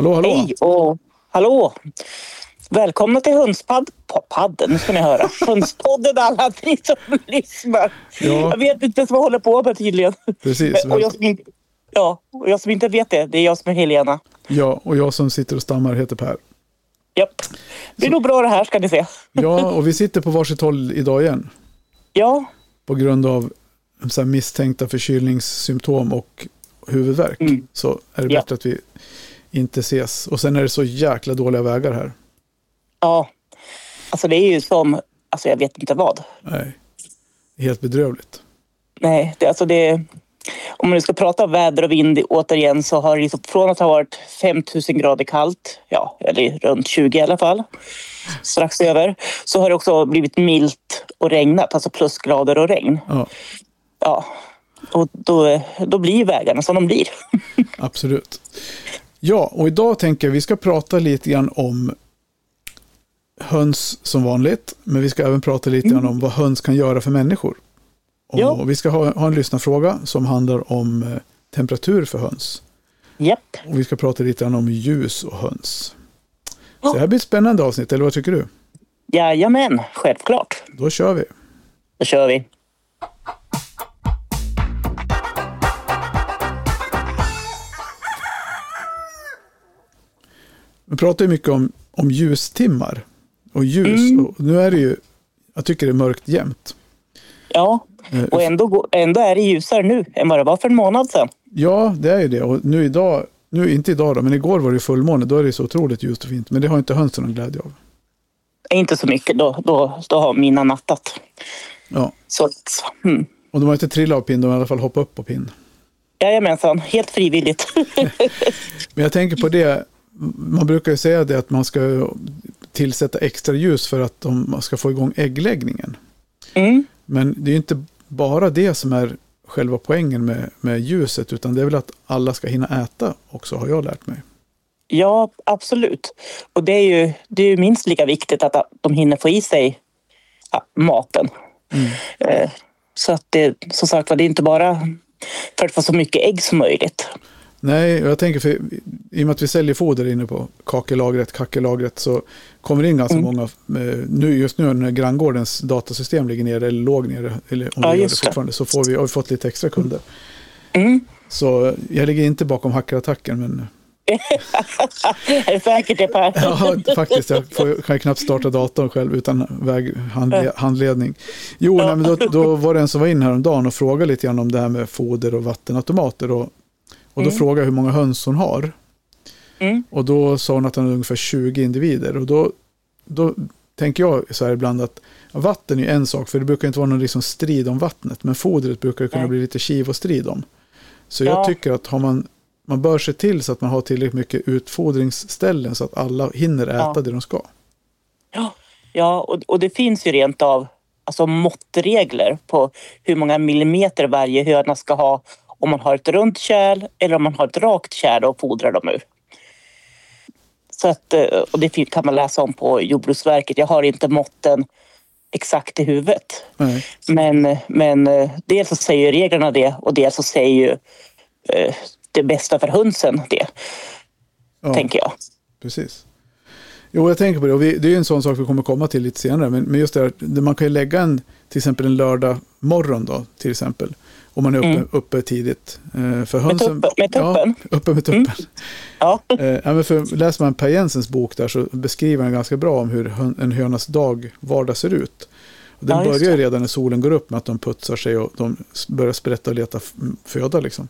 Hallå, hallå. Hej och hallå! Välkomna till Hönspodd... Padden, nu ska ni höra. Hönspodden alla ni som lyssnar. Ja. Jag vet inte ens vad jag håller på med tydligen. Precis. Och jag som ja, och jag som inte vet det, det är jag som är Helena. Ja, och jag som sitter och stammar heter Per. Japp. Det är nog bra det här ska ni se. Ja, och vi sitter på varsitt håll idag igen. Ja, På grund av så misstänkta förkylningssymptom och huvudvärk. Mm. Så är det Ja. bättre att vi inte ses. Och sen är det så jäkla dåliga vägar här. ja. Alltså det är ju som, alltså jag vet inte vad. Nej, helt bedrövligt. Nej, det, alltså det... Om man nu ska prata väder och vind återigen så har det liksom, från att ha varit 5000 grader kallt, ja, eller runt 20 i alla fall, strax över, så har det också blivit milt och regnat, alltså plusgrader och regn. Ja, Ja, och då, då blir vägarna som de blir. absolut. Ja, och idag tänker jag vi ska prata lite grann om höns som vanligt. Men vi ska även prata lite grann om vad höns kan göra för människor. Och Ja. Vi ska ha, ha en lyssnarfråga som handlar om eh, temperatur för höns. Japp. Och vi ska prata lite grann om ljus och höns. Så det här blir ett spännande avsnitt, eller vad tycker du? Jajamän, självklart. Då kör vi. Då kör vi. Vi pratar ju mycket om, om ljustimmar och ljus. Mm. Och nu är det ju, jag tycker det är mörkt jämt. Ja, Eh, och ändå, ändå är det ljusare nu än vad det var för en månad sedan. Ja, det är ju det. Och nu idag, nu inte idag då, men igår var det fullmåne. Då är det så otroligt ljust och fint. Men det har inte hönsen någon glädje av. Inte så mycket, då, då, då har mina nattat. Ja, Så, mm. och de har inte trillat av pinn, de har i alla fall hoppat upp på pinn. Jajamensan, helt frivilligt. Men jag tänker på det, man brukar ju säga det att man ska tillsätta extra ljus för att de man ska få igång äggläggningen. Mm. Men det är ju inte bara det som är själva poängen med, med ljuset, utan det är väl att alla ska hinna äta också, har jag lärt mig. Ja, absolut. Och det är ju, det är ju minst lika viktigt att de hinner få i sig maten. Eh, Så att det, som sagt var, det är inte bara för att få så mycket ägg som möjligt. Nej, och jag tänker för i och med att vi säljer foder inne på kakelagret, kackelagret så kommer det in ganska många, eh, nu, just nu när granngårdens datasystem ligger nere eller låg nere, eller om Ja, det gör det fortfarande, så får vi, har vi fått lite extra kunder. Mm. Så jag ligger inte bakom hackerattacken, men är det säkert det Per? ja, faktiskt, jag får, kan knappt starta datorn själv utan väg, handle, handledning. Jo, nej, men då, då var det en som var in häromdagen och frågade lite grann om det här med foder och vattenautomater. Och, och då frågade jag hur många höns hon har. Mm. Och då sa hon att han har ungefär 20 individer. Och då, då tänker jag så här ibland att vatten är en sak, för det brukar inte vara någon liksom strid om vattnet. Men fodret brukar kunna bli lite kiv och strid om. Så jag Ja. tycker att har man, man bör se till så att man har tillräckligt mycket utfodringsställen så att alla hinner äta Ja. det de ska. Ja, ja och, och det finns ju rent av alltså, måttregler på hur många millimeter varje höna ska ha om man har ett runt kärl eller om man har ett rakt kärl och fodrar dem ur. Så att, eh, och det kan man läsa om på Jordbruksverket. Jag har inte måtten exakt i huvudet. Nej. Men, men eh, dels så säger reglerna det och dels så säger ju eh, det bästa för hönsen det, Ja, tänker jag. precis. Jo, jag tänker på det. Och vi, det är en sån sak vi kommer komma till lite senare. Men, men just det här, man kan ju lägga en, till exempel en lördag morgon då, till exempel. Om man är uppe, Mm. uppe tidigt. Eh, för hönsen, tuppen- med tuppen? Ja, uppe med tuppen. Ja, Eh, ja, men för, läser man Per Jensens bok där så beskriver han ganska bra om hur en hönas dag, vardag ser ut. Och den Ja, börjar ju redan när solen går upp med att de putsar sig och de börjar sprätta och leta föda. Liksom.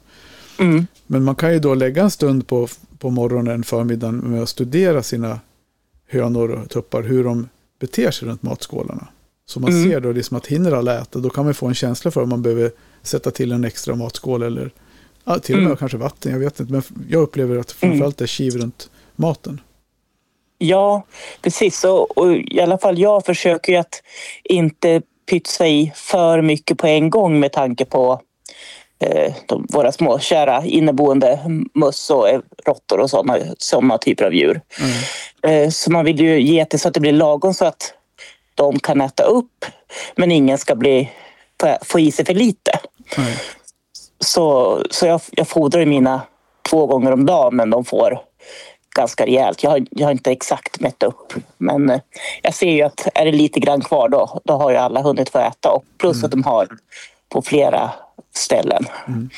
mm. Men man kan ju då lägga en stund på, på morgonen, förmiddagen med att studera sina hönor och tuppar, hur de beter sig runt matskålarna. Så man Mm. ser då liksom att hinner alla äta, då kan man få en känsla för om man behöver sätta till en extra matskål eller ja, till och med Mm. kanske vatten, jag vet inte. Men jag upplever att framförallt det är kiv runt maten. Ja, precis. Och, och I alla fall jag försöker att inte pytsa i för mycket på en gång med tanke på eh, de, våra små kära inneboende möss och eh, råttor och sådana såna typer av djur. Mm. Eh, så man vill ju ge det så att det blir lagom så att de kan äta upp men ingen ska bli, få, i sig för lite. Nej. Så, så jag, jag fodrar mina två gånger om dagen men de får ganska rejält. Jag har, jag har inte exakt mätt upp. Men eh, jag ser ju att är det lite grann kvar då, då har ju alla hunnit få äta. Och plus mm. att de har på flera ställen. Mm.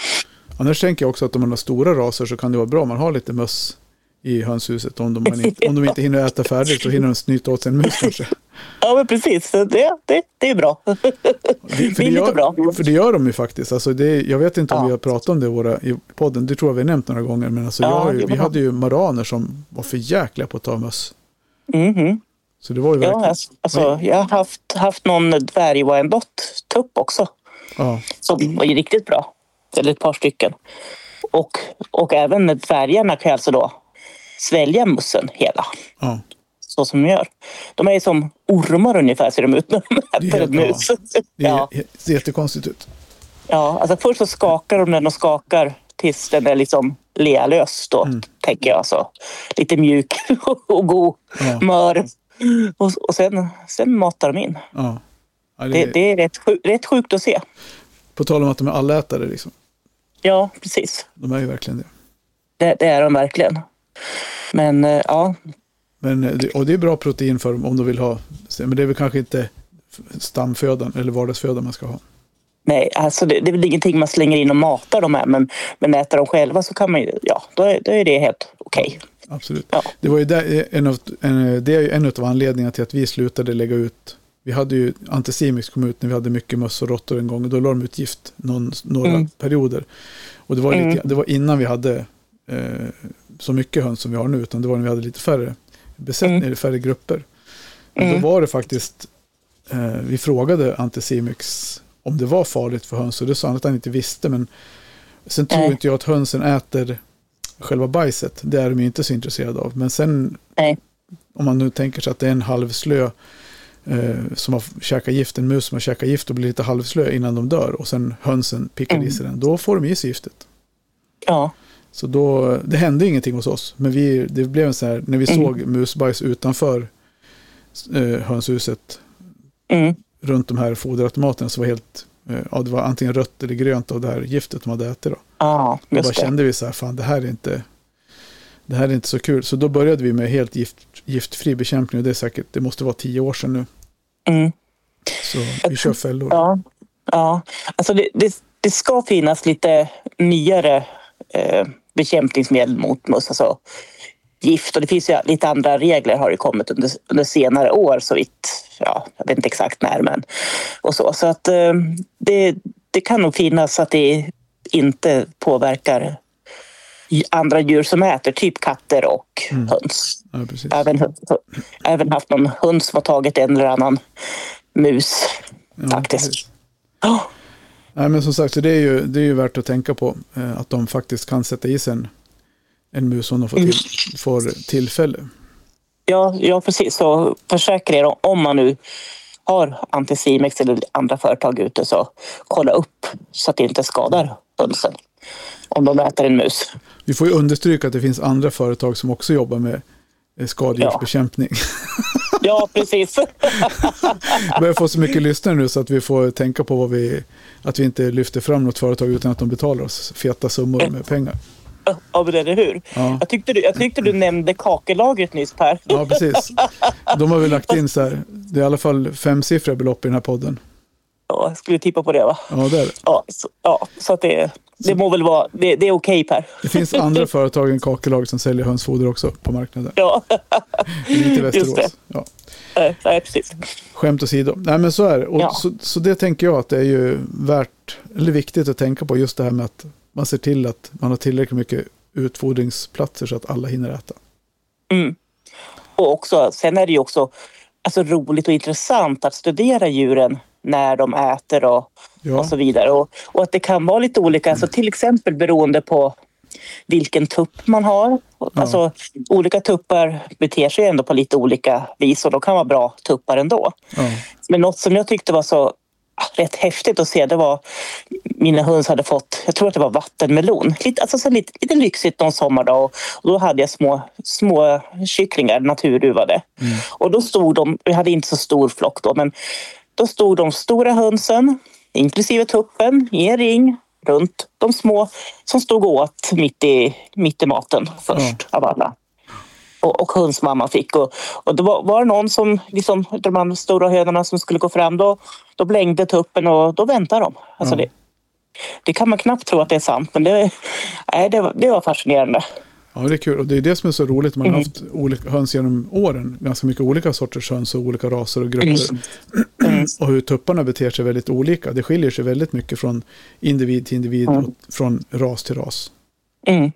Annars tänker jag också att om man har stora raser så kan det vara bra om man har lite möss i hönshuset. Om de, inte, om de inte hinner äta färdigt så hinner de snyta åt sig en mus kanske. Ja, men precis. Det, det, det är bra. Det, för det, gör, bra. För det gör de ju faktiskt. Alltså det, jag vet inte om ja. vi har pratat om det i, våra, i podden. Det tror jag vi har nämnt några gånger. Men alltså ja, ju, vi hade ju maraner som var för jäkla på att ta möss. Mm -hmm. Så det var ju verkligen... Ja, alltså, jag har haft, haft någon dvärg-wyandotte-tupp också. Ja. Som var riktigt bra. Eller ett par stycken. Och, och även dvärgarna kan alltså då svälja mussen hela. Ja. Så som de gör. De är som ormar ungefär ser de ut när de äter en mus. Det ja. ser jättekonstigt ut. Ja, alltså först så skakar de den och skakar tills den är liksom lealös då, mm. tänker jag. Så. Lite mjuk och god, ja. mör. Och, och sen, sen matar de in. Ja. Ja, det, det, det, är rätt, rätt sjukt att se. På tal om att de är allätare liksom. Ja, precis. De är ju verkligen det. Det, det är de verkligen. Men eh, ja. Men, och det är bra protein för dem om de vill ha. Men det är väl kanske inte stamfödan eller vardagsfödan man ska ha. Nej, alltså det, det, är väl ingenting man slänger in och matar dem med. Men, men äter de själva så kan man ju, ja, då är, då är det helt okej. Okay. Absolut. Ja. Det var ju där, en av, en, det är ju en av anledningarna till att vi slutade lägga ut vi hade ju Anticimex kom ut när vi hade mycket möss och råttor en gång. Och då la de ut gift någon, några mm. perioder. Och det var, lite, mm. det var innan vi hade eh, så mycket höns som vi har nu. Utan det var när vi hade lite färre besättningar, mm. färre grupper. Och mm. då var det faktiskt, eh, vi frågade Anticimex om det var farligt för höns. Och det sa han att han inte visste. Men sen tror inte jag att hönsen äter själva bajset. Det är de inte så intresserade av. Men sen, om man nu tänker sig att det är en halvslö eh, som har käkat gift, en mus som har käkat gift och blir lite halvslö innan de dör och sen hönsen pickar mm. i sig den, då får de i sig giftet. Ja. Så då, det hände ingenting hos oss, men vi, det blev en sån här, när vi mm. såg musbajs utanför eh, hönshuset mm. runt de här foderautomaterna så var helt, eh, ja det var antingen rött eller grönt av det här giftet de hade ätit då. Just då bara kände vi så här, fan det här är inte, det här är inte så kul. Så då började vi med helt gift, giftfri bekämpning och det är säkert, det måste vara tio år sedan nu. Mm. Så vi kör fällor. Ja, ja. alltså det, det, det ska finnas lite nyare eh, bekämpningsmedel mot möss, alltså gift. Och det finns ju lite andra regler har det kommit under, under senare år så vitt, ja, jag vet inte exakt när men och så. Så att eh, det, det kan nog finnas att det inte påverkar andra djur som äter, typ katter och mm. höns. Ja, även, även haft någon hund som har tagit en eller annan mus ja, faktiskt. Nej, men som sagt, så det, är ju, det är ju värt att tänka på eh, att de faktiskt kan sätta i sig en, en mus om de får, till, mm. får tillfälle. Ja, ja, precis. Så försäkra er om man nu har Anticimex eller andra företag ute så kolla upp så att det inte skadar hönsen om de äter en mus. Vi får ju understryka att det finns andra företag som också jobbar med eh, skadedjursbekämpning. Ja. ja, precis. Vi börjar få så mycket lyssnare nu så att vi får tänka på vad vi, att vi inte lyfter fram något företag utan att de betalar oss feta summor med pengar. Ja, men eller hur? Ja. Jag, tyckte du, jag tyckte du nämnde kakellagret nyss, Per. Ja, precis. De har vi lagt in så här, det är i alla fall femsiffriga belopp i den här podden. Ja, jag skulle tippa på det va? Ja, det är det. Ja, så, ja, så att det, det må väl vara, det, det är okej okay, Per. Det finns andra företag än Kakelag som säljer hönsfoder också på marknaden. Ja, Inte Västerås. Just det. Ja. Nej, precis. Skämt åsido. Nej, men så är det. Och ja. så, så det tänker jag att det är ju värt, eller viktigt att tänka på just det här med att man ser till att man har tillräckligt mycket utfodringsplatser så att alla hinner äta. Mm. Och också, sen är det ju också alltså, roligt och intressant att studera djuren när de äter och, ja. och så vidare. Och, och, att det kan vara lite olika, alltså till exempel beroende på vilken tupp man har. Ja. Alltså, olika tuppar beter sig ändå på lite olika vis och de kan vara bra tuppar ändå. Ja. Men något som jag tyckte var så rätt häftigt att se det var mina höns hade fått, jag tror att det var vattenmelon. Lite, alltså så lite, lite lyxigt någon sommardag och, och då hade jag små, små kycklingar naturduvade. Mm. Och då stod de, vi hade inte så stor flock då, men då stod de stora hönsen, inklusive tuppen, i en ring runt de små som stod åt mitt i, mitt i maten först mm. av alla. och, och hönsmamman fick. Och, och då var, var det någon som, liksom, de här stora hönorna som skulle gå fram, då, då blängde tuppen och då väntade de. Alltså Ja. det, det kan man knappt tro att det är sant, men det, nej, det, var, det var fascinerande. Ja, det är kul. Och det är det som är så roligt. Man har Mm. haft olika höns genom åren. Ganska mycket olika sorters höns och olika raser och grupper. Mm. Och hur tupparna beter sig väldigt olika. Det skiljer sig väldigt mycket från individ till individ Mm. och från ras till ras. Mm.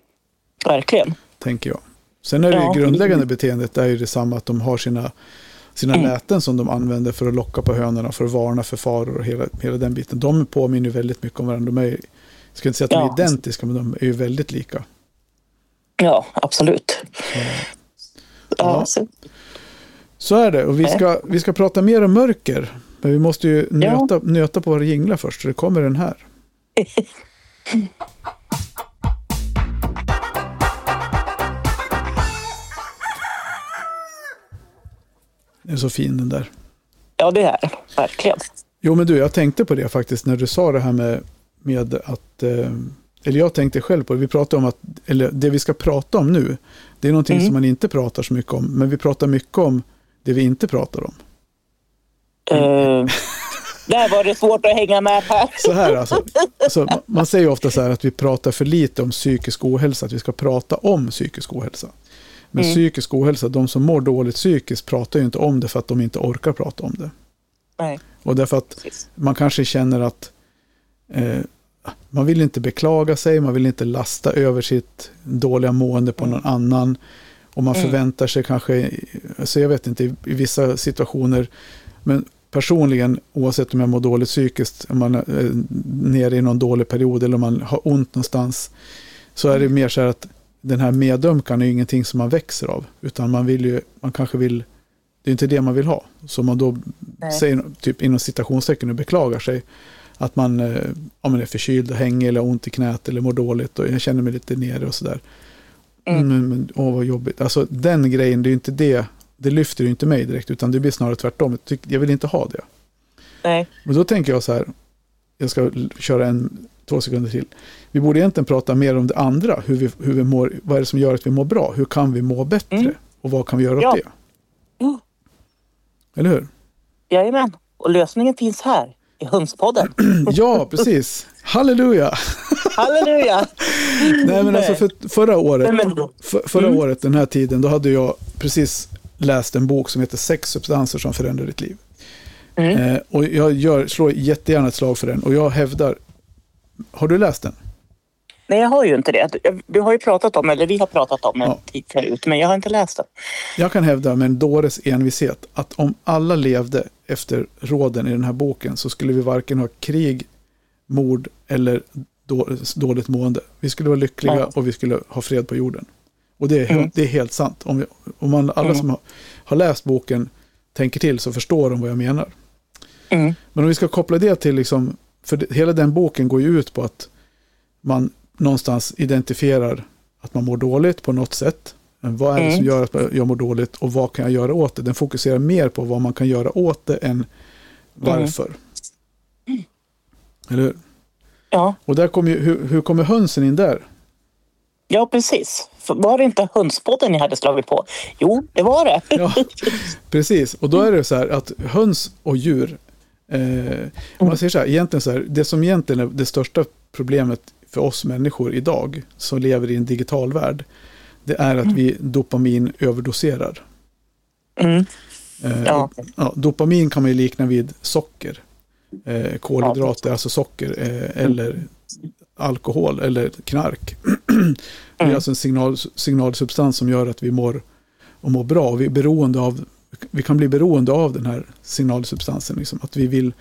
Verkligen. Tänker jag. Sen är det Ja. grundläggande beteendet det är ju detsamma att de har sina, sina Mm. näten som de använder för att locka på hönorna, för att varna för faror och hela, hela den biten. De påminner väldigt mycket om varandra. De är, jag ska inte säga att de är identiska, men de är ju väldigt lika. Ja, absolut. Ja. Ja, så, Så är det. Och vi ska, vi ska prata mer om mörker. Men vi måste ju nöta, nöta på våra jinglar först. Så det kommer den här. Den är så fin den där. ja, det är. Verkligen. Jo men du, jag tänkte på det faktiskt när du sa det här med, med att, eh, eller jag tänkte själv på det, vi pratade om att, eller det vi ska prata om nu, det är någonting Mm. som man inte pratar så mycket om, men vi pratar mycket om det vi inte pratar om. Uh, där var det svårt att hänga med Per. Så här alltså, alltså, ma- man säger ju ofta så här att vi pratar för lite om psykisk ohälsa, att vi ska prata om psykisk ohälsa. Men Mm. psykisk ohälsa, de som mår dåligt psykiskt pratar ju inte om det för att de inte orkar prata om det. Nej, Och därför att precis. man kanske känner att eh, man vill inte beklaga sig, man vill inte lasta över sitt dåliga mående på någon annan. Och man Mm. förväntar sig kanske, alltså jag vet inte, i, i vissa situationer, men personligen, oavsett om jag mår dåligt psykiskt, om man är eh, nere i någon dålig period eller om man har ont någonstans, så är det mer så här att den här medömkan är ingenting som man växer av, utan man vill ju, man kanske vill, det är inte det man vill ha. Så man då Nej. säger typ inom citationstecken och beklagar sig. Att man, eh, om man är förkyld och hänger eller har ont i knät eller mår dåligt och jag känner mig lite nere och sådär. Mm. Mm. Åh vad jobbigt. Alltså den grejen, det är ju inte det, det lyfter ju inte mig direkt utan det blir snarare tvärtom. Jag, vill inte ha det. Nej. Men då tänker jag så här, jag ska köra en, två sekunder till. Vi borde egentligen prata mer om det andra, hur vi, hur vi mår, vad är det som gör att vi mår bra? Hur kan vi må bättre? Mm. Och vad kan vi göra åt Ja. det? Ja. Eller hur? Jajamän. Och lösningen finns här i Hönspodden. Ja, precis. Halleluja! Halleluja! Nej men alltså för, förra året, för, förra Mm. året den här tiden, då hade jag precis läst en bok som heter Sex substanser som förändrar ditt liv. Mm. Eh, och jag gör, slår jättegärna ett slag för den och jag hävdar, har du läst den? Nej, jag har ju inte det. Du, har ju pratat om, eller vi har pratat om den Ja. tid förut, men jag har inte läst den. Jag kan hävda med en dåres envishet att om alla levde efter råden i den här boken så skulle vi varken ha krig, mord eller då, dåligt mående. Vi skulle vara lyckliga Ja. och vi skulle ha fred på jorden. Och det är, Mm. det är helt sant. Om, vi, om man, alla Mm. som har, har läst boken tänker till så förstår de vad jag menar. Mm. Men om vi ska koppla det till, liksom, för det, hela den boken går ju ut på att man någonstans identifierar att man mår dåligt på något sätt. Men vad är det som Mm. gör att jag mår dåligt och vad kan jag göra åt det? Den fokuserar mer på vad man kan göra åt det än varför. Eller hur? Ja. Och där kommer ju, hur, hur kommer hönsen in där? Ja, precis. För var det inte Hönspodden ni hade slagit på? Jo, det var det. Ja, precis. Och då är det så här att höns och djur, eh, man säger så här, egentligen så här, det som egentligen är det största problemet för oss människor idag som lever i en digital värld, det är att vi dopamin överdoserar. Mm. Eh, Ja. ja, dopamin kan man ju likna vid socker. Eh, kolhydrater, alltså socker, eh, eller alkohol eller knark. Det är Mm. alltså en signal, signalsubstans som gör att vi mår, och mår bra. Vi, är beroende av, vi kan bli beroende av den här signalsubstansen. Liksom. Att vi vill,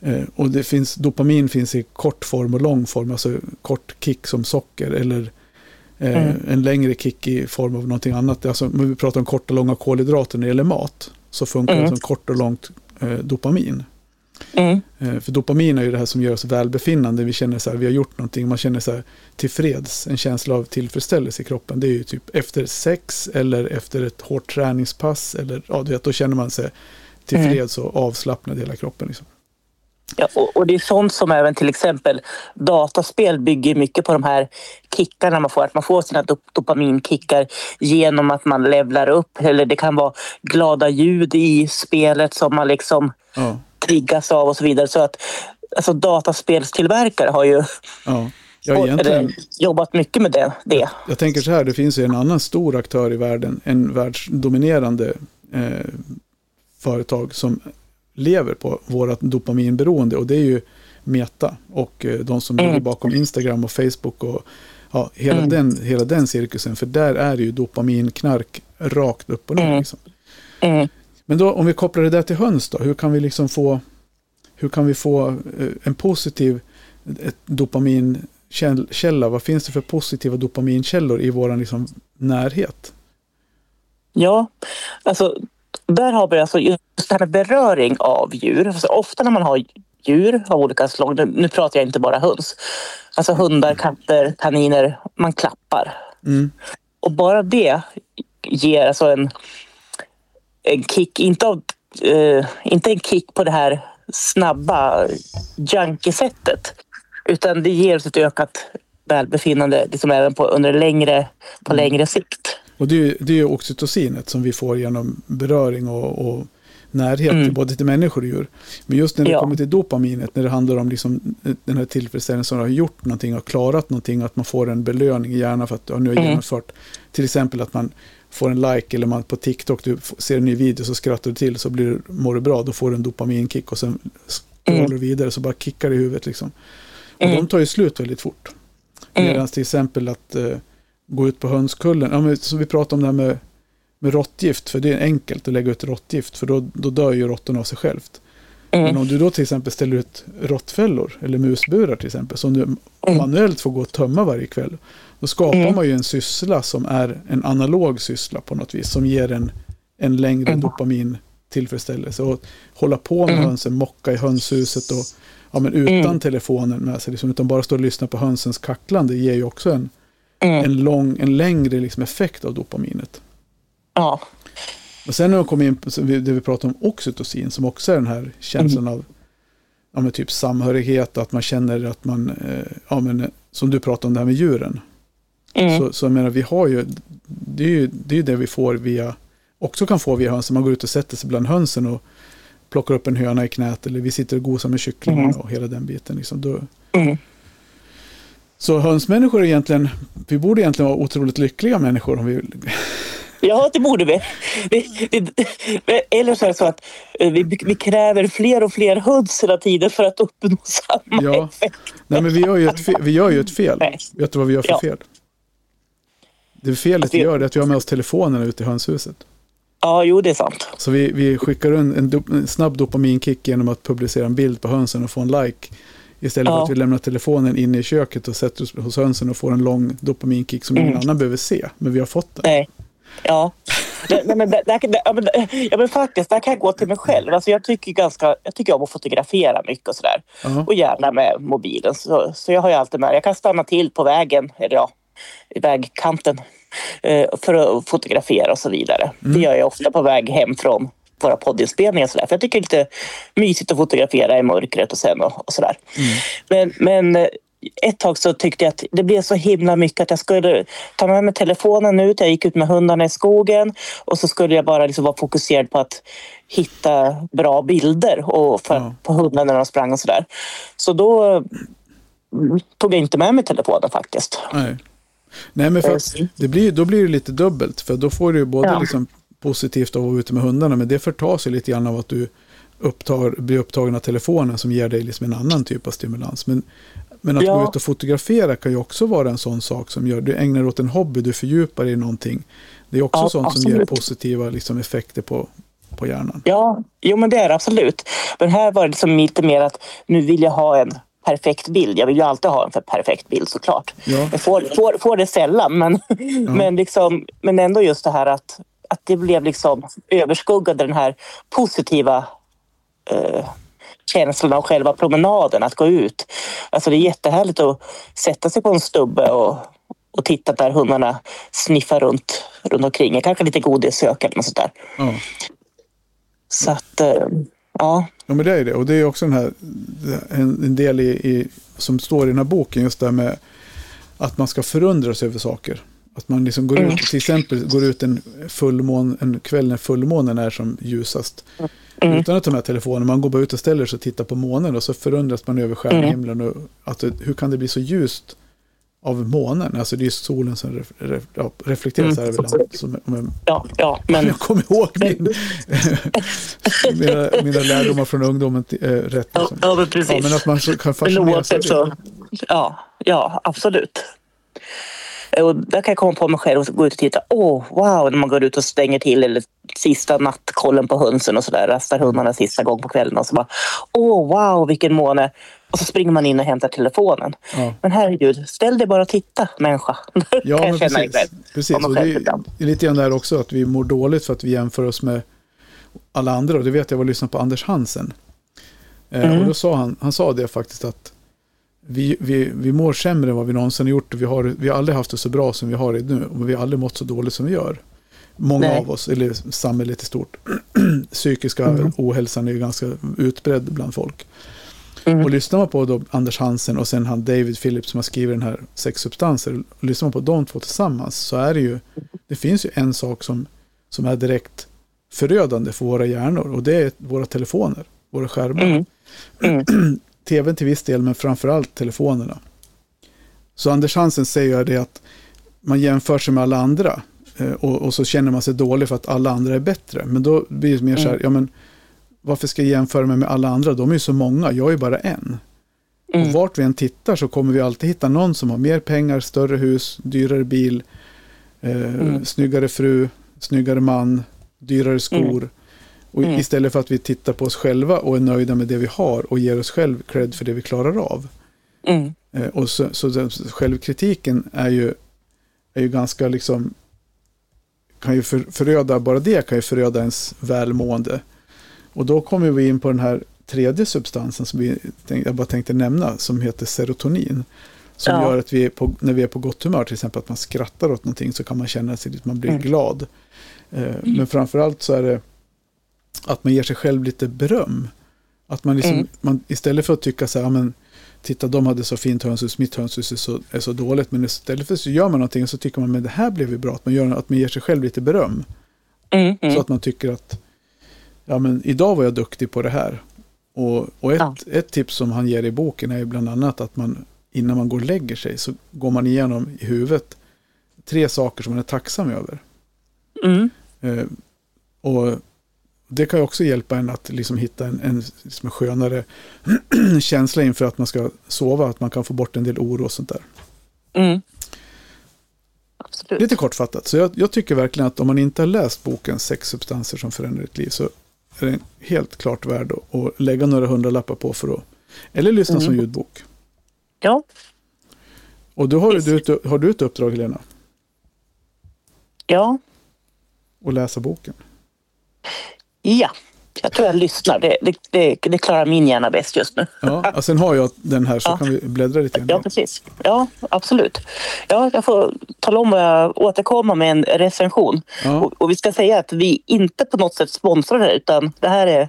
eh, och det finns, dopamin finns i kort form och lång form. Alltså kort kick som socker eller eh, Mm. en längre kick i form av någonting annat. Alltså, om vi pratar om korta och långa kolhydrater när det gäller mat så funkar Mm. det som kort och långt eh, dopamin. Mm. Eh, För dopamin är ju det här som gör oss välbefinnande. Vi känner så här, vi har gjort någonting, man känner så här tillfreds, en känsla av tillfredsställelse i kroppen. Det är ju typ efter sex eller efter ett hårt träningspass eller ja, du vet, då känner man sig tillfreds och avslappnad i hela kroppen. Liksom. Ja, och, och, det är sånt som även till exempel dataspel bygger mycket på de här kickarna man får. Att man får sina dop dopaminkickar genom att man levlar upp. Eller det kan vara glada ljud i spelet som man liksom ja. Triggas av och så vidare. Så att alltså, dataspelstillverkare har ju ja. Ja, egentligen, jobbat mycket med det, det. Jag, jag, tänker så här, det finns ju en annan stor aktör i världen, en världsdominerande eh, företag som lever på vårt dopaminberoende och det är ju Meta och eh, de som mm. ligger bakom Instagram och Facebook och ja, hela, mm. den, hela den cirkusen. För där är det ju dopaminknark rakt upp och ner. Mm. Liksom. Mm. Men då om vi kopplar det där till höns då, hur kan vi liksom få, hur kan vi få eh, en positiv dopaminkälla? Vad finns det för positiva dopaminkällor i vår liksom, närhet? Ja, alltså där har vi alltså just det här med beröring av djur. Alltså ofta när man har djur av olika slag, nu, nu pratar jag inte bara höns, alltså hundar, katter, kaniner, man klappar. Mm. Och bara det ger alltså en, en kick, inte, av, uh, inte en kick på det här snabba junkie-sättet, utan det ger oss ett ökat välbefinnande liksom även på, under längre, på mm. längre sikt. Och det är, det är oxytocinet som vi får genom beröring och, och närhet mm. både till människor och djur. Men just när det ja. kommer till dopaminet, när det handlar om liksom den här tillfredsställelsen som har gjort någonting, har klarat någonting, att man får en belöning i hjärnan för att har nu mm. genomfört. Till exempel att man får en like eller man på TikTok, du ser en ny video så skrattar du till så blir du, mår du bra, då får du en dopaminkick och sen scrollar mm. du vidare så bara kickar det i huvudet liksom. Och mm. de tar ju slut väldigt fort. Mm. Medan till exempel att eh, gå ut på hönskullen. Ja, men, så vi pratade om det här med, med råttgift, för det är enkelt att lägga ut råttgift, för då, då dör ju råttorna av sig självt. Men om du då till exempel ställer ut råttfällor eller musburar till exempel, som du manuellt får gå och tömma varje kväll, då skapar mm. man ju en syssla som är en analog syssla på något vis, som ger en, en längre mm. dopamintillfredsställelse. Och hålla på med mm. hönsen, mocka i hönshuset och ja, men utan mm. telefonen med sig, liksom, utan bara stå och lyssna på hönsens kacklande ger ju också en, mm. en, lång, en längre liksom effekt av dopaminet. Ja. Och sen när man kommer in på det vi pratar om oxytocin som också är den här känslan mm. av ja, men typ samhörighet, att man känner att man, eh, ja, men, som du pratade om det här med djuren. Mm. Så, så jag menar, vi har ju, det är ju det, är det vi får via, också kan få via hönsen. Man går ut och sätter sig bland hönsen och plockar upp en höna i knät eller vi sitter och gosar med kycklingar mm. och hela den biten. Liksom. Då, mm. Så hönsmänniskor är egentligen, vi borde egentligen vara otroligt lyckliga människor om vi vill. Ja, det borde vi. eller så är det så att eh, vi, vi kräver fler och fler höns hela tiden för att uppnå samma ja. effekt. Nej, men vi gör ju ett. Vi gör ju ett fel. Vet du vad vi gör för ja. fel? Det felet vi gör är att vi har med oss telefonerna ute i hönshuset. Ja, jo det är sant. Så vi, vi skickar en, en, en snabb dopaminkick genom att publicera en bild på hönsen och få en like. Istället ja. för att vi lämnar telefonen inne i köket och sätter oss hos hönsen och får en lång dopaminkick som mm. ingen annan behöver se. Men vi har fått den. Nej. Ja. Nej, men, där, där, ja, men, ja, men faktiskt, där kan jag gå till mig själv. Alltså, jag, tycker ganska, jag tycker om att fotografera mycket och sådär. Uh -huh. Och gärna med mobilen. Så, så jag har ju alltid med Jag kan stanna till på vägen, eller ja, vägkanten eh, för att fotografera och så vidare. Mm. Det gör jag ofta på väg hem från våra poddinspelningar. Så där. För jag tycker det är lite mysigt att fotografera i mörkret och sen och, och sådär. Mm. Men, men eh, ett tag så tyckte jag att det blev så himla mycket att jag skulle ta med mig telefonen ut. Jag gick ut med hundarna i skogen och så skulle jag bara liksom vara fokuserad på att hitta bra bilder och för, ja. på hundarna när de sprang och sådär. Så då mm, tog jag inte med mig telefonen faktiskt. Nej. Nej, men för att det blir, då blir det lite dubbelt. För då får du både ja. liksom positivt av att vara ute med hundarna, men det förtas ju lite grann av att du upptar, blir upptagen av telefonen som ger dig liksom en annan typ av stimulans. Men, men att ja. gå ut och fotografera kan ju också vara en sån sak som gör, du ägnar åt en hobby, du fördjupar dig i någonting. Det är också ja, sånt absolut. som ger positiva liksom, effekter på, på hjärnan. Ja, jo men det är det absolut. Men här var det liksom lite mer att nu vill jag ha en perfekt bild. Jag vill ju alltid ha en för perfekt bild såklart. Ja. Jag får, får, får det sällan men, ja. men, liksom, men ändå just det här att, att det blev liksom överskuggade den här positiva eh, känslan av själva promenaden, att gå ut. Alltså det är jättehärligt att sätta sig på en stubbe och, och titta där hundarna sniffar runt, runt omkring. Kanske lite godissök eller något sånt där. Mm. Så att, eh, Ja. Ja, men det är det. Och det är också den här, en, en del i, i, som står i den här boken, just det här med att man ska förundras över saker. Att man liksom går Mm. ut, till exempel går ut en fullmån, en kväll när fullmånen är som ljusast. Mm. Utan att ta med telefonen, man går bara ut och ställer sig och tittar på månen och så förundras man över stjärnhimlen. Och att, hur kan det bli så ljust av månen? Alltså det är solen som ref, ref, reflekteras Mm. här som, om jag, Ja, ja, men jag kommer ihåg min, mina, mina lärdomar från ungdomen till, eh, rätt. Ja, Liksom. ja, men precis. Ja, men att man så kan Men fascineras så, ja, ja, absolut. Och där kan jag komma på mig själv och gå ut och titta. Åh, wow, när man går ut och stänger till eller sista nattkollen på hönsen och sådär. Rastar hundarna sista gång på kvällen och så bara, åh, wow, vilken måne. Och så springer man in och hämtar telefonen. Ja. Men herregud, ställ dig bara och titta, människa. Ja, kan jag men känna precis. Och det, är, lite grann där också att vi mår dåligt för att vi jämför oss med alla andra. Och det vet jag var lyssnat på Anders Hansen. Eh, Mm. Och då sa han, han sa det faktiskt att vi, vi, vi mår sämre än vad vi någonsin har gjort. Och vi, har, vi har aldrig haft det så bra som vi har det nu. Och vi har aldrig mått så dåligt som vi gör. Många Nej. av oss, eller samhället i stort. Psykiska Mm. ohälsan är ganska utbredd bland folk. Mm. Och lyssnar man på då Anders Hansen och sen han David Phillips som har skrivit den här Sex substanser. Och lyssnar man på de två tillsammans så är det ju, det finns ju en sak som, som är direkt förödande för våra hjärnor och det är våra telefoner, våra skärmar. Mm. Mm. TVn till viss del men framförallt telefonerna. Så Anders Hansen säger ju det att man jämför sig med alla andra eh, och, och så känner man sig dålig för att alla andra är bättre. Men då blir det mer så här, Mm. ja men varför ska jag jämföra mig med alla andra? De är ju så många, jag är bara en. Och Mm. vart vi än tittar så kommer vi alltid hitta någon som har mer pengar, större hus, dyrare bil, eh, Mm. snyggare fru, snyggare man, dyrare skor. Och Mm. istället för att vi tittar på oss själva och är nöjda med det vi har och ger oss själv cred för det vi klarar av. Mm. Eh, och så, så självkritiken är ju, är ju ganska liksom kan ju för, föröda, bara det kan ju föröda ens välmående. Och då kommer vi in på den här tredje substansen som vi, jag bara tänkte nämna som heter serotonin. Som Ja. gör att vi på, när vi är på gott humör, till exempel att man skrattar åt någonting så kan man känna sig att man blir Mm. glad. Eh, men framförallt så är det att man ger sig själv lite beröm. Att man, liksom, Mm. man istället för att tycka så här, "Ja, men titta de hade så fint hönshus, mitt hönshus är så, är så dåligt. Men istället för så gör man någonting och så tycker man men det här blev ju bra. Att man, gör, att man ger sig själv lite beröm. Mm. Mm. Så att man tycker att ja, men idag var jag duktig på det här. Och, och ett, Ja. ett tips som han ger i boken är ju bland annat att man innan man går och lägger sig så går man igenom i huvudet tre saker som man är tacksam över. Mm. Eh, och det kan ju också hjälpa en att liksom hitta en, en, liksom skönare känsla inför att man ska sova, att man kan få bort en del oro och sånt där. Mm. Lite kortfattat, så jag, jag tycker verkligen att om man inte har läst boken Sex substanser som förändrar ditt liv så är den helt klart värd att, lägga några hundralappar på för att, eller lyssna Mm. som ljudbok. Ja. Och då har Visst. du, har du ett uppdrag Helena, Ja. att läsa boken. Ja. Jag tror jag lyssnar. Det, det, det, det klarar min hjärna bäst just nu. Ja, och sen har jag den här så Ja. kan vi bläddra lite Ja, precis. Ja, absolut. Ja, jag får tala om vad jag återkomma med en recension. Ja. Och, och vi ska säga att vi inte på något sätt sponsrar det, utan det här är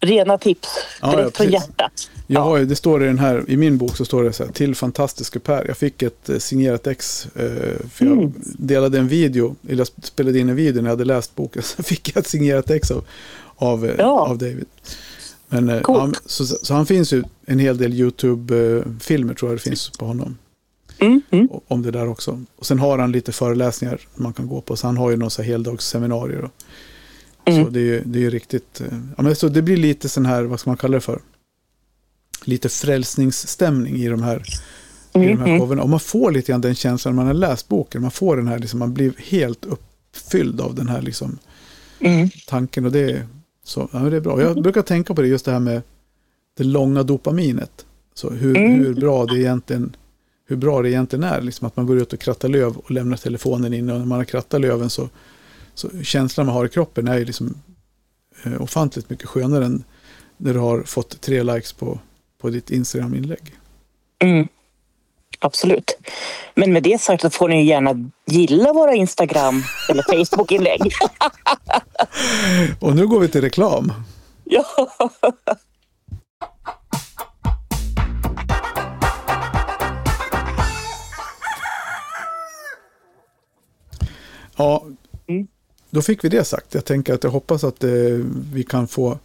rena tips Ja, ja, direkt från precis. hjärtat. Jag har det står i den här, i min bok så står det så här, till fantastiska Per. Jag fick ett eh, signerat ex, eh, för jag Mm. delade en video, eller jag spelade in en video när jag hade läst boken, så fick jag ett signerat ex av, av, eh, Ja. av David. Men, han, så, så han finns ju en hel del YouTube-filmer tror jag det finns på honom. Mm, mm, Om det där också. Och sen har han lite föreläsningar man kan gå på. Så han har ju några heldagsseminarier. Och, Mm. Så det är ju det är riktigt. eh, Ja, men så det blir lite sån här, vad ska man kalla det för? Lite frälsningsstämning i de här, i de mm, här mm. showerna. Och man får lite grann den känslan när man har läst boken. Man får den här, liksom, man blir helt uppfylld av den här liksom, Mm. tanken. Och det är, så, ja, det är bra. Jag brukar tänka på det just det här med det långa dopaminet. Så hur, Mm. hur bra det egentligen hur bra det egentligen är. Liksom att man går ut och krattar löv och lämnar telefonen inne. Och när man har krattat löven så, så känslan man har i kroppen är ju liksom eh, ofantligt mycket skönare än när du har fått tre likes på, på ditt Instagram-inlägg. Mm. Absolut. Men med det sagt så får ni gärna gilla våra Instagram eller Facebook-inlägg. Och nu går vi till reklam. Ja. Ja, Mm. Då fick vi det sagt. Jag tänker att jag hoppas att eh, vi kan få...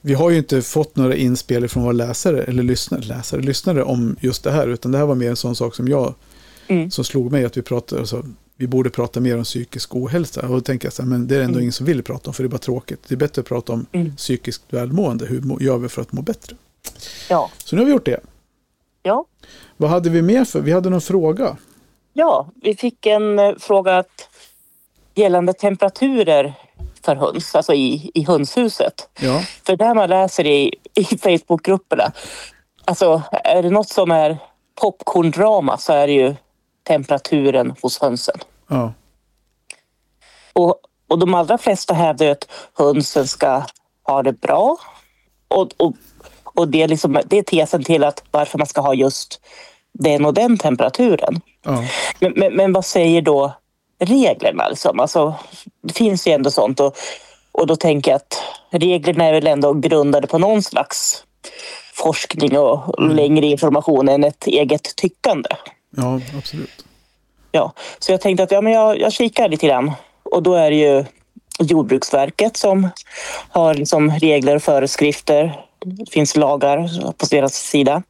Vi har ju inte fått några inspel från våra läsare eller lyssnare, läsare, lyssnare om just det här, utan det här var mer en sån sak som jag Mm. som slog mig att vi pratade, alltså, vi borde prata mer om psykisk ohälsa. Och då tänker jag så här, men det är ändå Mm. ingen som vill prata om, för det är bara tråkigt. Det är bättre att prata om Mm. psykiskt välmående. Hur gör vi för att må bättre? Ja. Så nu har vi gjort det. Ja. Vad hade vi mer för? Vi hade någon fråga. Ja, vi fick en eh, fråga att, gällande temperaturer för höns, alltså i, i hönshuset. Ja, För där man läser i, i Facebookgrupperna, alltså är det något som är popcorndrama så är det ju temperaturen hos hönsen. ja, Och, och de allra flesta hävdar att hönsen ska ha det bra. Och, och, och det, är liksom, det är tesen till att varför man ska ha just den och den temperaturen. ja, Men, men, men vad säger då reglerna? Liksom? Alltså, det finns ju ändå sånt. Och, och då tänker jag att reglerna är väl ändå grundade på någon slags forskning och längre information än ett eget tyckande. ja, absolut. Ja, så jag tänkte att ja, men jag, jag kikar lite grann. Och då är det ju Jordbruksverket som har liksom regler och föreskrifter. Det finns lagar på deras sida.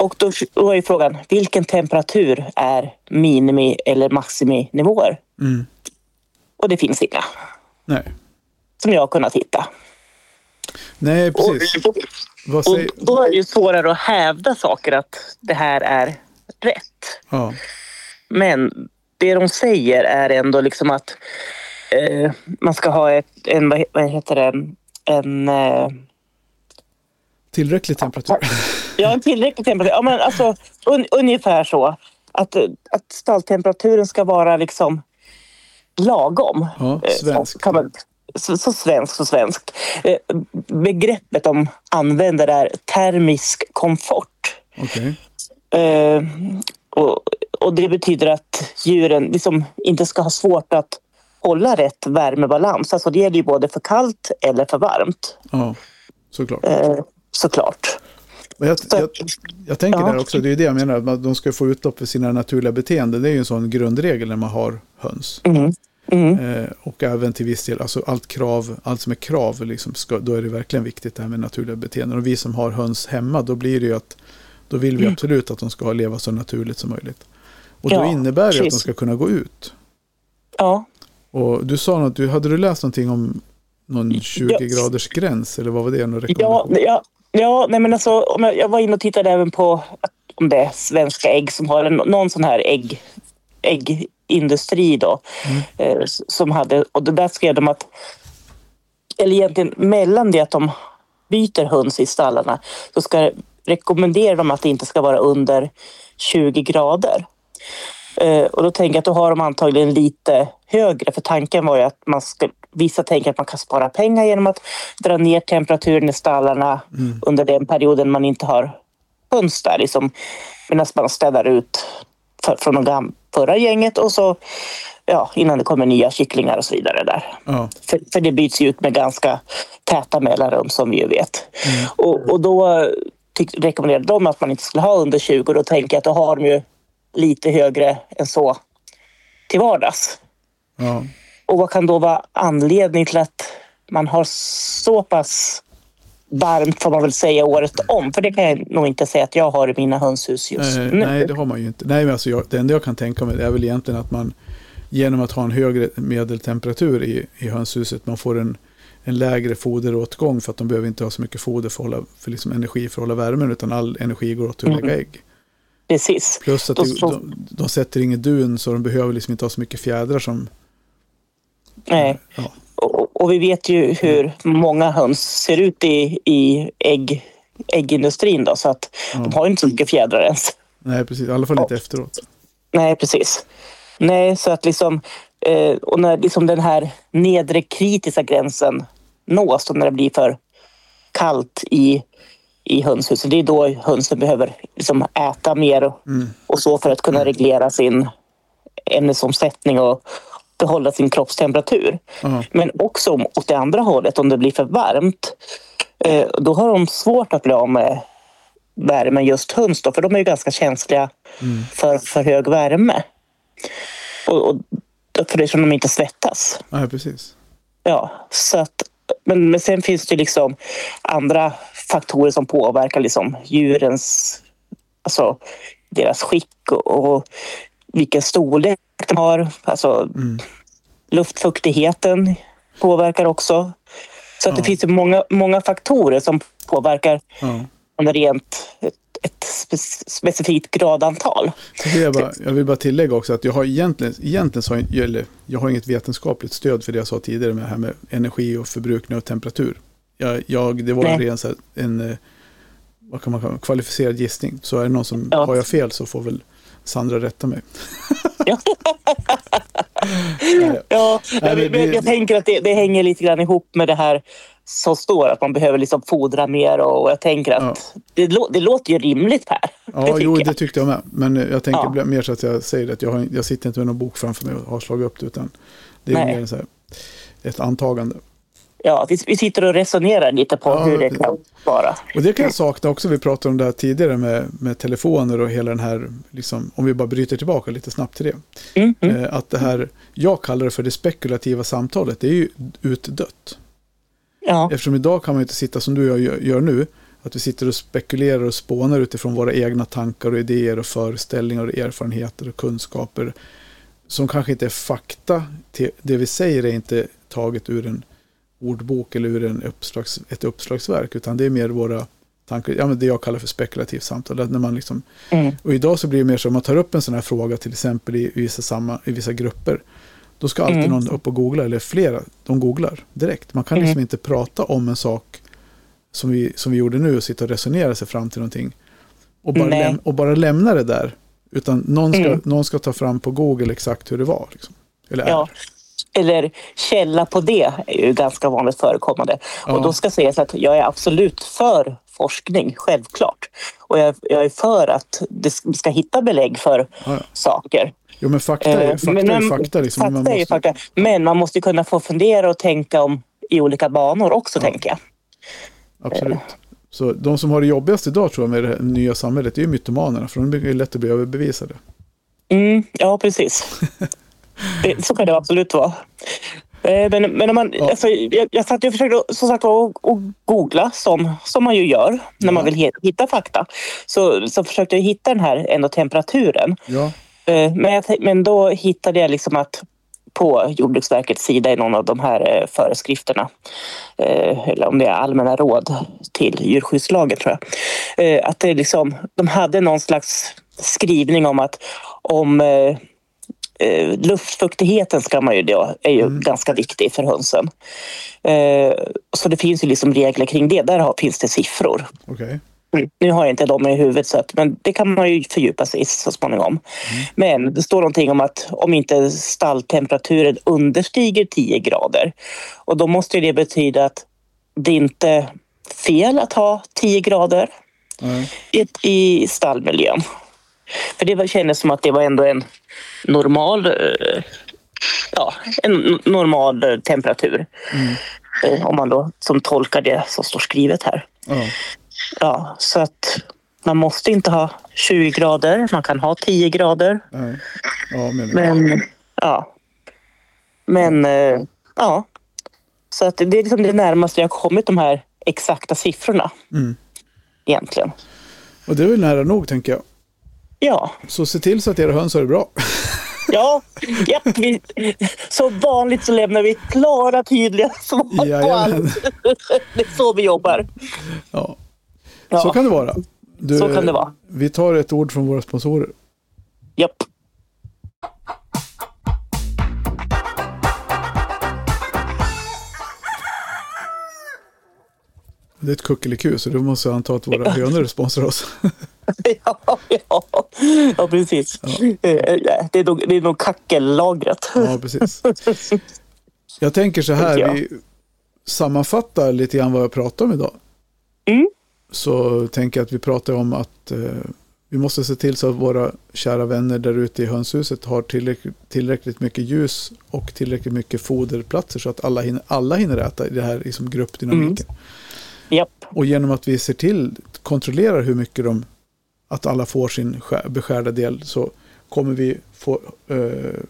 Och då, då är ju frågan, vilken temperatur är minimi eller maximinivåer? Mm. Och det finns inga, Nej. som jag har kunnat hitta. Nej, Och, precis. och, och säger... då är det ju svårare att hävda saker att det här är rätt. Ja, Men det de säger är ändå liksom att eh, man ska ha ett, en, vad he- vad heter det, en, eh, tillräcklig temperatur. ja, en tillräcklig temperatur. Ja, men alltså, un, ungefär så. Att, att stalltemperaturen ska vara liksom lagom. Ja, Eh, svensk. Så, man, så, så svensk, så svensk. Eh, begreppet de använder är termisk komfort. Okej. Eh, och, och det betyder att djuren liksom inte ska ha svårt att hålla rätt värmebalans. Alltså det gäller ju både för kallt eller för varmt. Ja, såklart. Eh, såklart. Men jag, jag, jag tänker Ja. där också, det är det jag menar, att de ska få utlopp för sina naturliga beteenden. Det är ju en sån grundregel när man har höns. Mm. Mm. Eh, och även till viss del, alltså allt krav, allt som är krav, liksom ska, då är det verkligen viktigt det här med naturliga beteenden. Och vi som har höns hemma, då blir det ju att då vill vi Mm. absolut att de ska leva så naturligt som möjligt. Och då Ja, innebär det att de precis. ska kunna gå ut. Ja. Och du sa något, du, hade du läst någonting om någon 20 Ja. graders gräns eller vad var det? Någon Ja, ja, ja nej men alltså, om jag, jag var inne och tittade även på om det är svenska ägg som har en, någon sån här ägg, äggindustri då. Eh, s- som hade, och det där skrev de att, eller egentligen mellan det att de byter höns i stallarna så ska rekommendera de att det inte ska vara under 20 grader. Eh, och då tänker jag att då har de antagligen lite högre, för tanken var ju att man ska, vissa tänker att man kan spara pengar genom att dra ner temperaturen i stallarna under den perioden man inte har höns där, liksom, medan man städar ut för, från de förra gänget och så ja, innan det kommer nya kycklingar och så vidare där. Ja, För, för det byts ju ut med ganska täta mellanrum som vi ju vet. Och, och då tyck, rekommenderade de att man inte skulle ha under 20 och då tänker jag att då har de ju lite högre än så till vardags. ja. Och vad kan då vara anledning till att man har så pass varmt får man väl säga året om? För det kan jag nog inte säga att jag har i mina hönshus just Eh, nu. nej, det har man ju inte. Nej, men alltså jag, det enda jag kan tänka mig är väl egentligen att man genom att ha en högre medeltemperatur i, i hönshuset, man får en, en lägre foderåtgång för att de behöver inte ha så mycket foder för, att hålla, för liksom energi för att hålla värmen, utan all energi går åt till att lägga ägg. Precis. Plus att så- de, de sätter inget dun så de behöver liksom inte ha så mycket fjädrar som... Nej. Ja, Och, och vi vet ju hur många höns ser ut i, i ägg, äggindustrin då, så att de har inte så mycket fjädrar ens. nej, precis. I alla fall inte efteråt. Nej, precis. Nej, så att liksom, eh, och när liksom den här nedre kritiska gränsen nås, då när det blir för kallt i, i hönshuset, det är då hönsen behöver liksom äta mer och, och så för att kunna reglera sin ämnesomsättning och, behålla sin kroppstemperatur. Ja. Men också om- åt det andra hållet, om det blir för varmt, eh, då har de svårt att bli av med värmen just höns då, för de är ju ganska känsliga för för hög värme. Och, och för det som de inte svettas. Nej, precis. Ja, så att, men, men sen finns det liksom andra faktorer som påverkar liksom djurens, alltså deras skick och, och vilken storlek de har. Alltså luftfuktigheten påverkar också. Så att det Ja. finns ju många, många faktorer som påverkar Ja. en rent ett, ett spe- specifikt gradantal. Jag, bara, jag vill bara tillägga också att jag har egentligen, egentligen så har jag, eller, jag har inget vetenskapligt stöd för det jag sa tidigare med det här med energi och förbrukning och temperatur. Jag, jag, det var en Nej. ren så här, en, eh, vad kan man kalla kvalificerad gissning. Så är det någon som Ja. har jag fel så får väl Sandra rätta mig. Ja. Ja, Nej, men, det- jag tänker att det, det hänger lite grann ihop med det här som står att man behöver liksom fodra mer och jag tänker att det, lå- det låter ju rimligt Per. Ja, det jo, jag. det tyckte jag med. Men jag tänker Ja. mer så att jag säger att jag, har, jag sitter inte med någon bok framför mig och har slagit upp det, utan det är mer så här, ett antagande. Ja, vi, vi sitter och resonerar lite på Ja, hur det det- kan vara. Och det kan jag sakna också, vi pratade om det här tidigare med, med telefoner och hela den här, liksom, om vi bara bryter tillbaka lite snabbt till det. Mm, mm. Eh, att det här, jag kallar det för det spekulativa samtalet, det är ju utdött. Ja, Eftersom idag kan man ju inte sitta som du och jag gör, nu, att vi sitter och spekulerar och spånar utifrån våra egna tankar och idéer och föreställningar och erfarenheter och kunskaper som kanske inte är fakta. Det vi säger är inte taget ur en ordbok eller ur en uppslags, ett uppslagsverk, utan det är mer våra tankar, ja, men det jag kallar för spekulativt samtal. När man liksom, mm. och idag så blir det mer så man tar upp en sån här fråga till exempel i, i, vissa, samma, i vissa grupper. Då ska alltid Mm. någon upp och googla, eller flera, de googlar direkt. Man kan liksom Mm. inte prata om en sak som vi, som vi gjorde nu och sitta och resonera sig fram till någonting. Och bara, läm, och bara lämna det där. Utan någon ska, Mm. någon ska ta fram på Google exakt hur det var. Liksom. Eller är. ja. Eller källa på det är ju ganska vanligt förekommande. Ja. Och då ska sägas att jag är absolut för forskning, självklart. Och jag, jag är för att det ska- vi ska hitta belägg för ja. saker. Jo men fakta är, Eh, fakta men- är fakta. Liksom. Fakta Man måste- fakta. Men man måste ju kunna få fundera och tänka om i olika banor också, tänker jag. Absolut. Så de som har det jobbigast idag tror jag med det nya samhället det är ju mytomanerna. För de är lätt att bli överbevisade. Mm, ja, precis. Det, så kan det absolut vara. Eh, Men, men om man, Ja. alltså, jag, jag satt och försökte som sagt, att, att googla som, som man ju gör när Ja. man vill hitta fakta. Så, så försökte jag hitta den här ändå temperaturen. Ja, Eh, Men, jag, men då hittade jag liksom att på Jordbruksverkets sida i någon av de här eh, föreskrifterna, eh, eller om det är allmänna råd till djurskyddslagen tror jag, eh, att det liksom, de hade någon slags skrivning om att om eh, eh, luftfuktigheten ska man ju då, är ju ganska viktig för hönsen. Eh, så det finns ju liksom regler kring det. Där har, finns det siffror. okej. Mm. Nu har jag inte dem i huvudet, så att, men det kan man ju fördjupa sig i så småningom. Men det står någonting om att om inte stalltemperaturen understiger 10 grader och då måste det betyda att det inte är fel att ha 10 grader Nej. i, i stallmiljön. För det kändes som att det var ändå en normal, eh, ja, en normal eh, temperatur. Eh, Om man då som tolkar det som står skrivet här. Ja. Så att man måste inte ha 20 grader. Man kan ha 10 grader. Nej. Ja, men, Men ja. Men eh, ja. Så att det är liksom det närmaste jag har kommit de här exakta siffrorna. Mm. Egentligen. Och det är väl nära nog tänker jag. Ja. Så se till så att era höns har det bra. Ja, ja vi, som vanligt så lämnar vi klara, tydliga svar på allt. Det är så vi jobbar. Ja. Ja. Så kan det vara. Du, Så kan det vara. Vi tar ett ord från våra sponsorer. Japp. Det är ett kuckeliku så du måste anta att våra hönor sponsrar oss. Ja, ja. ja precis. Eh, Det, är nog, det är nog kackellagret. Ja, precis. Jag tänker så här, vi sammanfattar lite grann vad jag pratar om idag. Mm. Så tänker jag att vi pratar om att eh, vi måste se till så att våra kära vänner där ute i hönshuset har tillräckligt, tillräckligt mycket ljus och tillräckligt mycket foderplatser så att alla hinner, alla hinner äta i det här liksom gruppdynamiken. Mm. Japp. Och genom att vi ser till, kontrollerar hur mycket de, att alla får sin skär- beskärda del så kommer vi få eh,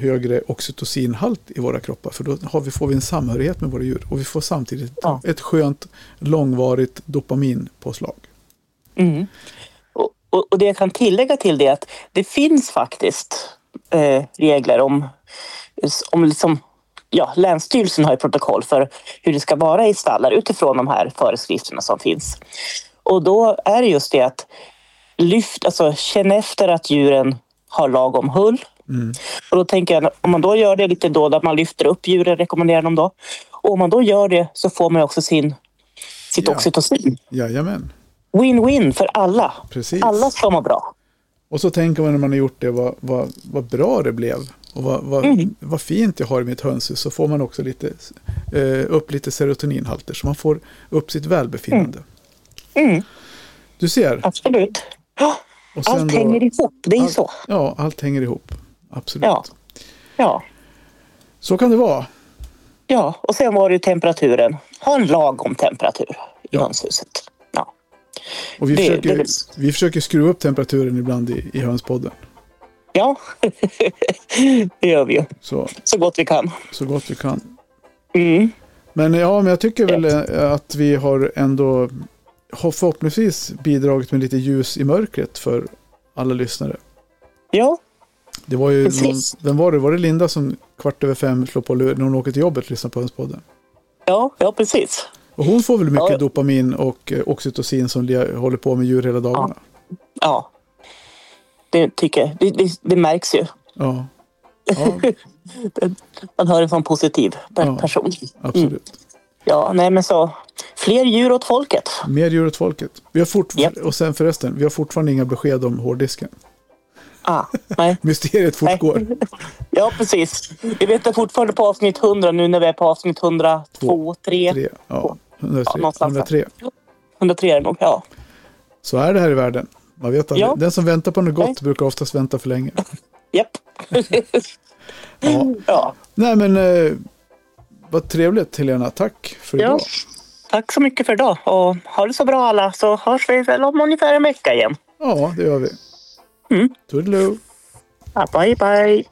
högre oxytocinhalt i våra kroppar. För då har vi, får vi en samhörighet med våra djur och vi får samtidigt Ja. ett skönt långvarigt dopaminpåslag. Mm. Och, och, och det jag kan tillägga till det är att det finns faktiskt eh, regler om, om liksom, ja, Länsstyrelsen har ett protokoll för hur det ska vara i stallar utifrån de här föreskrifterna som finns. Och då är det just det att lyft, alltså känn efter att djuren har lagom hull. Mm. Och då tänker jag, om man då gör det lite då, att man lyfter upp djuren, rekommenderar dem då. Och om man då gör det så får man också sin, sitt Ja. oxytocin. Jajamän, Win-win för alla. precis. Alla ska må bra. Och så tänker man när man har gjort det, vad, vad, vad bra det blev. Och vad, vad, Mm. vad fint jag har i mitt hönshus. Så får man också lite, eh, upp lite serotoninhalter. Så man får upp sitt välbefinnande. Mm, Du ser. absolut. Ja, allt då- hänger ihop. Det är allt- så. Ja, allt hänger ihop. Absolut. Ja. Ja. Så kan det vara. ja, och sen var det ju temperaturen. Ha en lagom temperatur i Ja. hönshuset. Ja. Och vi, Det- försöker, det- vi försöker skruva upp temperaturen ibland i, i hönspodden. Ja, det gör vi ju. Så, Så gott vi kan. så gott vi kan. Mm. Men ja, men jag tycker väl att vi har ändå förhoppningsvis bidragit med lite ljus i mörkret för alla lyssnare. Ja, Det var ju någon, vem var det? Var det Linda som kvart över fem slår på när hon åker till jobbet och lyssnar på Hönspodden? ja, ja precis. Och hon får väl mycket Ja. dopamin och eh, oxytocin som le- håller på med djur hela dagarna. Ja. Det tycker jag. Det, det, det märks ju. Ja, ja Man hör en sån positiv per- Ja. person. absolut. Ja, nej men så. Fler djur åt folket. Mer djur åt folket. Vi har fort- Japp. Och sen förresten, vi har fortfarande inga besked om hårddisken. Ah, nej. Mysteriet Nej. fortgår. Ja, precis. Vi väntar fortfarande på avsnitt 100 nu när vi är på avsnitt 102, 3. Tre, ja, Ja, 103, någonstans där. 103. 103 är det nog, ja. Så är det här i världen. Man vet aldrig. Ja. Den som väntar på något gott Nej. brukar oftast vänta för länge. Japp. Ja. ja. Nej men eh, vad trevligt Helena. Tack för ja. idag. Tack så mycket för idag och ha det så bra alla så hörs vi väl om ungefär en vecka igen. Ja, det gör vi. Mm. Toodaloo. Ja, bye bye.